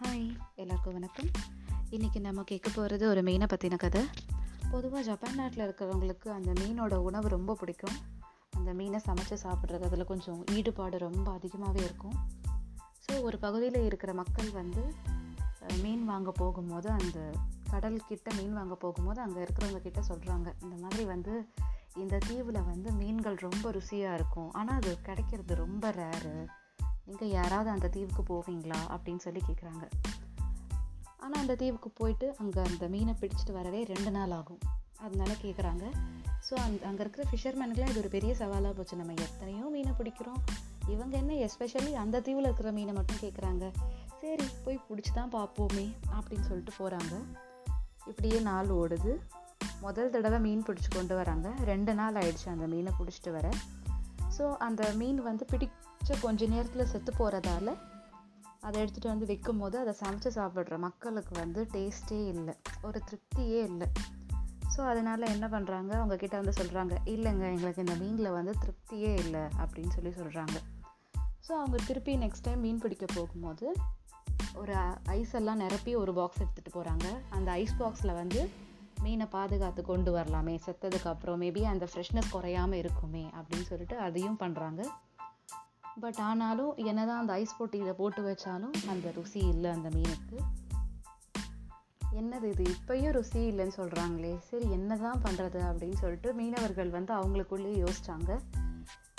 Hi எல்லாருக்கும் வணக்கம். இன்றைக்கி நம்ம கேட்க போகிறது ஒரு மீனை பற்றின கதை. பொதுவாக ஜப்பான் நாட்டில் இருக்கிறவங்களுக்கு அந்த மீனோட உணவு ரொம்ப பிடிக்கும். அந்த மீனை சமைச்சு சாப்பிட்றது அதில் கொஞ்சம் ஈடுபாடு ரொம்ப அதிகமாகவே இருக்கும். ஸோ ஒரு பகுதியில் இருக்கிற மக்கள் வந்து மீன் வாங்க போகும்போது அந்த கடல் கிட்ட மீன் வாங்க போகும்போது அங்கே இருக்கிறவங்க கிட்ட சொல்கிறாங்க இந்த மாதிரி வந்து இந்த தீவில் வந்து மீன்கள் ரொம்ப ருசியாக இருக்கும். ஆனால் அது கிடைக்கிறது ரொம்ப ரேரு இங்கே யாராவது அந்த தீவுக்கு போவீங்களா? அப்படின்னு சொல்லி கேட்குறாங்க ஆனால் அந்த தீவுக்கு போயிட்டு அங்கே அந்த மீனை பிடிச்சிட்டு வரவே ரெண்டு நாள் ஆகும். அதனால கேட்குறாங்க ஸோ அந் அங்கே இருக்கிற ஃபிஷர்மேனுக்குலாம் இது ஒரு பெரிய சவாலாக போச்சு. நம்ம எத்தனையோ மீனை பிடிக்கிறோம். இவங்க என்ன எஸ்பெஷலி அந்த தீவில் இருக்கிற மீனை மட்டும் கேட்குறாங்க சரி போய் பிடிச்சி தான் பார்ப்போமே அப்படின்னு சொல்லிட்டு போகிறாங்க இப்படியே நாள் ஓடுது. முதல் தடவை மீன் பிடிச்சி கொண்டு வராங்க. ரெண்டு நாள் ஆயிடுச்சு அந்த மீனை பிடிச்சிட்டு வர. ஸோ அந்த மீன் வந்து பிடிச்ச கொஞ்ச நேரத்தில் செத்து போகிறதால அதை எடுத்துகிட்டு வந்து விற்கும் போது அதை சமைச்சு சாப்பிட்ற மக்களுக்கு வந்து டேஸ்ட்டே இல்லை. ஒரு திருப்தியே இல்லை. ஸோ அதனால் என்ன பண்ணுறாங்க அவங்கக்கிட்ட வந்து சொல்கிறாங்க இல்லைங்க எங்களுக்கு இந்த மீனில் வந்து திருப்தியே இல்லை அப்படின்னு சொல்லி சொல்கிறாங்க ஸோ அவங்க திருப்பி நெக்ஸ்ட் டைம் மீன் பிடிக்க போகும்போது ஒரு ஐஸ் எல்லாம் நிரப்பி ஒரு பாக்ஸ் எடுத்துகிட்டு போகிறாங்க அந்த ஐஸ் பாக்ஸில் வந்து மீனை பாதுகாத்து கொண்டு வரலாமே செத்ததுக்கு அப்புறம் மேபி அந்த ஃப்ரெஷ்னஸ் குறையாம இருக்குமே அப்படின்னு சொல்லிட்டு அதையும் பண்ணுறாங்க பட் ஆனாலும் என்னதான் அந்த ஐஸ் போட்டியில் போட்டு வச்சாலும் அந்த ருசி இல்லை அந்த மீனுக்கு. என்னது இது? இப்பயும் ருசி இல்லைன்னு சொல்கிறாங்களே சரி என்னதான் பண்ணுறது அப்படின்னு சொல்லிட்டு மீனவர்கள் வந்து அவங்களுக்குள்ளேயே யோசிச்சாங்க.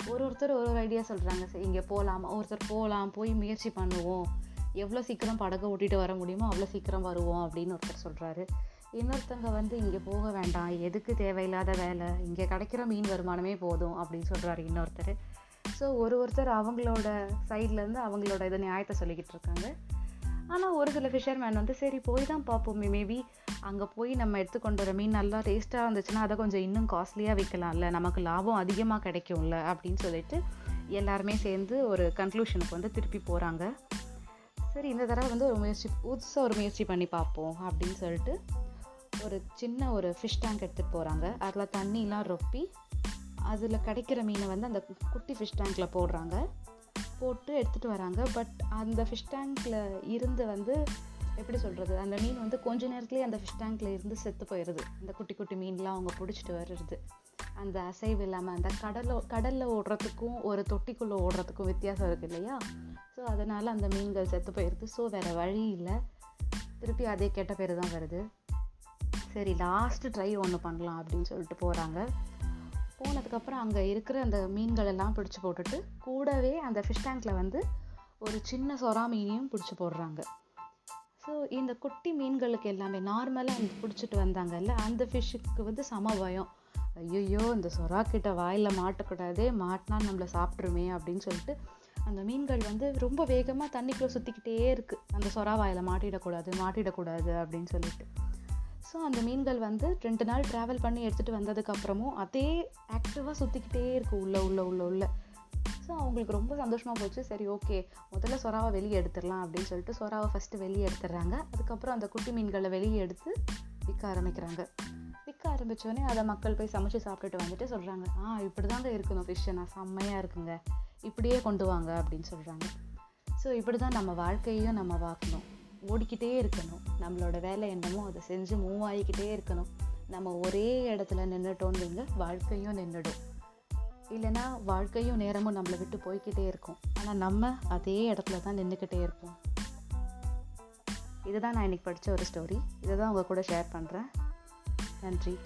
ஒரு ஒருத்தர் ஒரு ஒரு ஐடியா சொல்கிறாங்க சரி இங்கே போகலாமா ஒருத்தர் போகலாம் போய் முயற்சி பண்ணுவோம். எவ்வளோ சீக்கிரம் படகை ஓட்டிகிட்டு வர முடியுமோ அவ்வளோ சீக்கிரம் வருவோம் அப்படின்னு ஒருத்தர் சொல்கிறாரு இன்னொருத்தங்க வந்து இங்கே போக வேண்டாம் எதுக்கு தேவையில்லாத வேலை இங்கே கிடைக்கிற மீன் வருமானமே போதும் அப்படின்னு சொல்கிறாரு இன்னொருத்தர். ஸோ ஒரு ஒருத்தர் அவங்களோட சைட்லேருந்து அவங்களோட இதை நியாயத்தை சொல்லிக்கிட்டு இருக்காங்க. ஆனால் ஒரு சில ஃபிஷர்மேன் வந்து சரி போய் தான் பார்ப்போம் மேபி அங்கே போய் நம்ம எடுத்துக்கொண்டு வர மீன் நல்லா டேஸ்ட்டாக இருந்துச்சுன்னா அதை கொஞ்சம் இன்னும் காஸ்ட்லியாக விற்கலாம்ல நமக்கு லாபம் அதிகமாக கிடைக்கும்ல அப்படின்னு சொல்லிட்டு எல்லாருமே சேர்ந்து ஒரு கன்க்ளூஷனுக்கு வந்து திருப்பி போகிறாங்க சரி இந்த தடவை வந்து ஒரு முயற்சி புதுசாக ஒரு முயற்சி பண்ணி பார்ப்போம் அப்படின்னு சொல்லிட்டு ஒரு சின்ன ஒரு ஃபிஷ் டேங்க் எடுத்துகிட்டு போகிறாங்க அதில் தண்ணிலாம் ரொப்பி அதில் கிடைக்கிற மீனை வந்து அந்த குட்டி ஃபிஷ் டேங்க்கில் போடுறாங்க. போட்டு எடுத்துகிட்டு வராங்க. பட் அந்த ஃபிஷ் டேங்க்கில் இருந்து வந்து எப்படி சொல்கிறது அந்த மீன் வந்து கொஞ்ச நேரத்துலேயே அந்த ஃபிஷ் டேங்க்கில் இருந்து செத்து போயிடுது. அந்த குட்டி குட்டி மீன்லாம் அவங்க பிடிச்சிட்டு வர்றது அந்த அசைவு இல்லாமல் அந்த கடலில் கடலில் ஓடுறதுக்கும் ஒரு தொட்டிக்குள்ளே ஓடுறதுக்கும் வித்தியாசம் இருக்குது இல்லையா? ஸோ அதனால் அந்த மீன்கள் செத்து போயிடுது. ஸோ வேறு வழி இல்லை. திருப்பி அதே கெட்ட பேர் தான் வருது. சரி லாஸ்ட்டு ட்ரை ஒன்று பண்ணலாம் அப்படின்னு சொல்லிட்டு போகிறாங்க போனதுக்கப்புறம் அங்கே இருக்கிற அந்த மீன்கள் எல்லாம் பிடிச்சி போட்டுட்டு கூடவே அந்த ஃபிஷ் டேங்க்கில் வந்து ஒரு சின்ன சொரா மீனையும் பிடிச்சி போடுறாங்க. ஸோ இந்த குட்டி மீன்களுக்கு எல்லாமே நார்மலாக அந்த பிடிச்சிட்டு வந்தாங்கல்ல அந்த ஃபிஷ்ஷுக்கு வந்து சம பயம். ஐயோ இந்த சொரா கிட்ட வாயில் மாட்டக்கூடாதே மாட்டினா நம்மளை சாப்பிட்ருமே அப்படின்னு சொல்லிட்டு அந்த மீன்கள் வந்து ரொம்ப வேகமாக தண்ணிக்குள்ளே சுற்றிக்கிட்டே இருக்குது அந்த சொரா வாயில் மாட்டிடக்கூடாது மாட்டிடக்கூடாது அப்படின்னு சொல்லிட்டு. ஸோ அந்த மீன்கள் வந்து ரெண்டு நாள் ட்ராவல் பண்ணி எடுத்துகிட்டு வந்ததுக்கப்புறமும் அதே ஆக்டிவாக சுற்றிக்கிட்டே இருக்குது உள்ள உள்ள உள்ள உள்ள. ஸோ அவங்களுக்கு ரொம்ப சந்தோஷமாக போச்சு. சரி ஓகே முதல்ல சொராவை வெளியே எடுத்துடலாம் அப்படின்னு சொல்லிட்டு சொராவை ஃபஸ்ட்டு வெளியே எடுத்துடுறாங்க. அதுக்கப்புறம் அந்த குட்டி மீன்களை வெளியே எடுத்து விற்க ஆரம்பிக்கிறாங்க. விற்க ஆரம்பித்தோடனே அதை மக்கள் போய் சமைச்சு சாப்பிட்டுட்டு வந்துட்டு சொல்கிறாங்க ஆ இப்படி தாங்க இருக்கணும் ஃபிஷ்ஷை நான் செம்மையாக இருக்குங்க. இப்படியே கொண்டு வாங்க அப்படின்னு சொல்கிறாங்க ஸோ இப்படி தான் நம்ம வாழ்க்கையையும் நம்ம பார்க்கணும் ஓடிக்கிட்டே இருக்கணும். நம்மளோட வேலை என்னமோ அதை செஞ்சு மூவ் ஆகிக்கிட்டே இருக்கணும். நம்ம ஒரே இடத்துல நின்றுட்டோன்னு வைங்க வாழ்க்கையும் நின்றுடும் இல்லைன்னா வாழ்க்கையும் நேரமும் நம்மளை விட்டு போய்க்கிட்டே இருக்கும். ஆனால் நம்ம அதே இடத்துல தான் நின்றுக்கிட்டே இருப்போம். இதுதான் நான் இன்னைக்கு படித்த ஒரு ஸ்டோரி இதை தான் உங்கள் கூட ஷேர் பண்ணுறேன் நன்றி.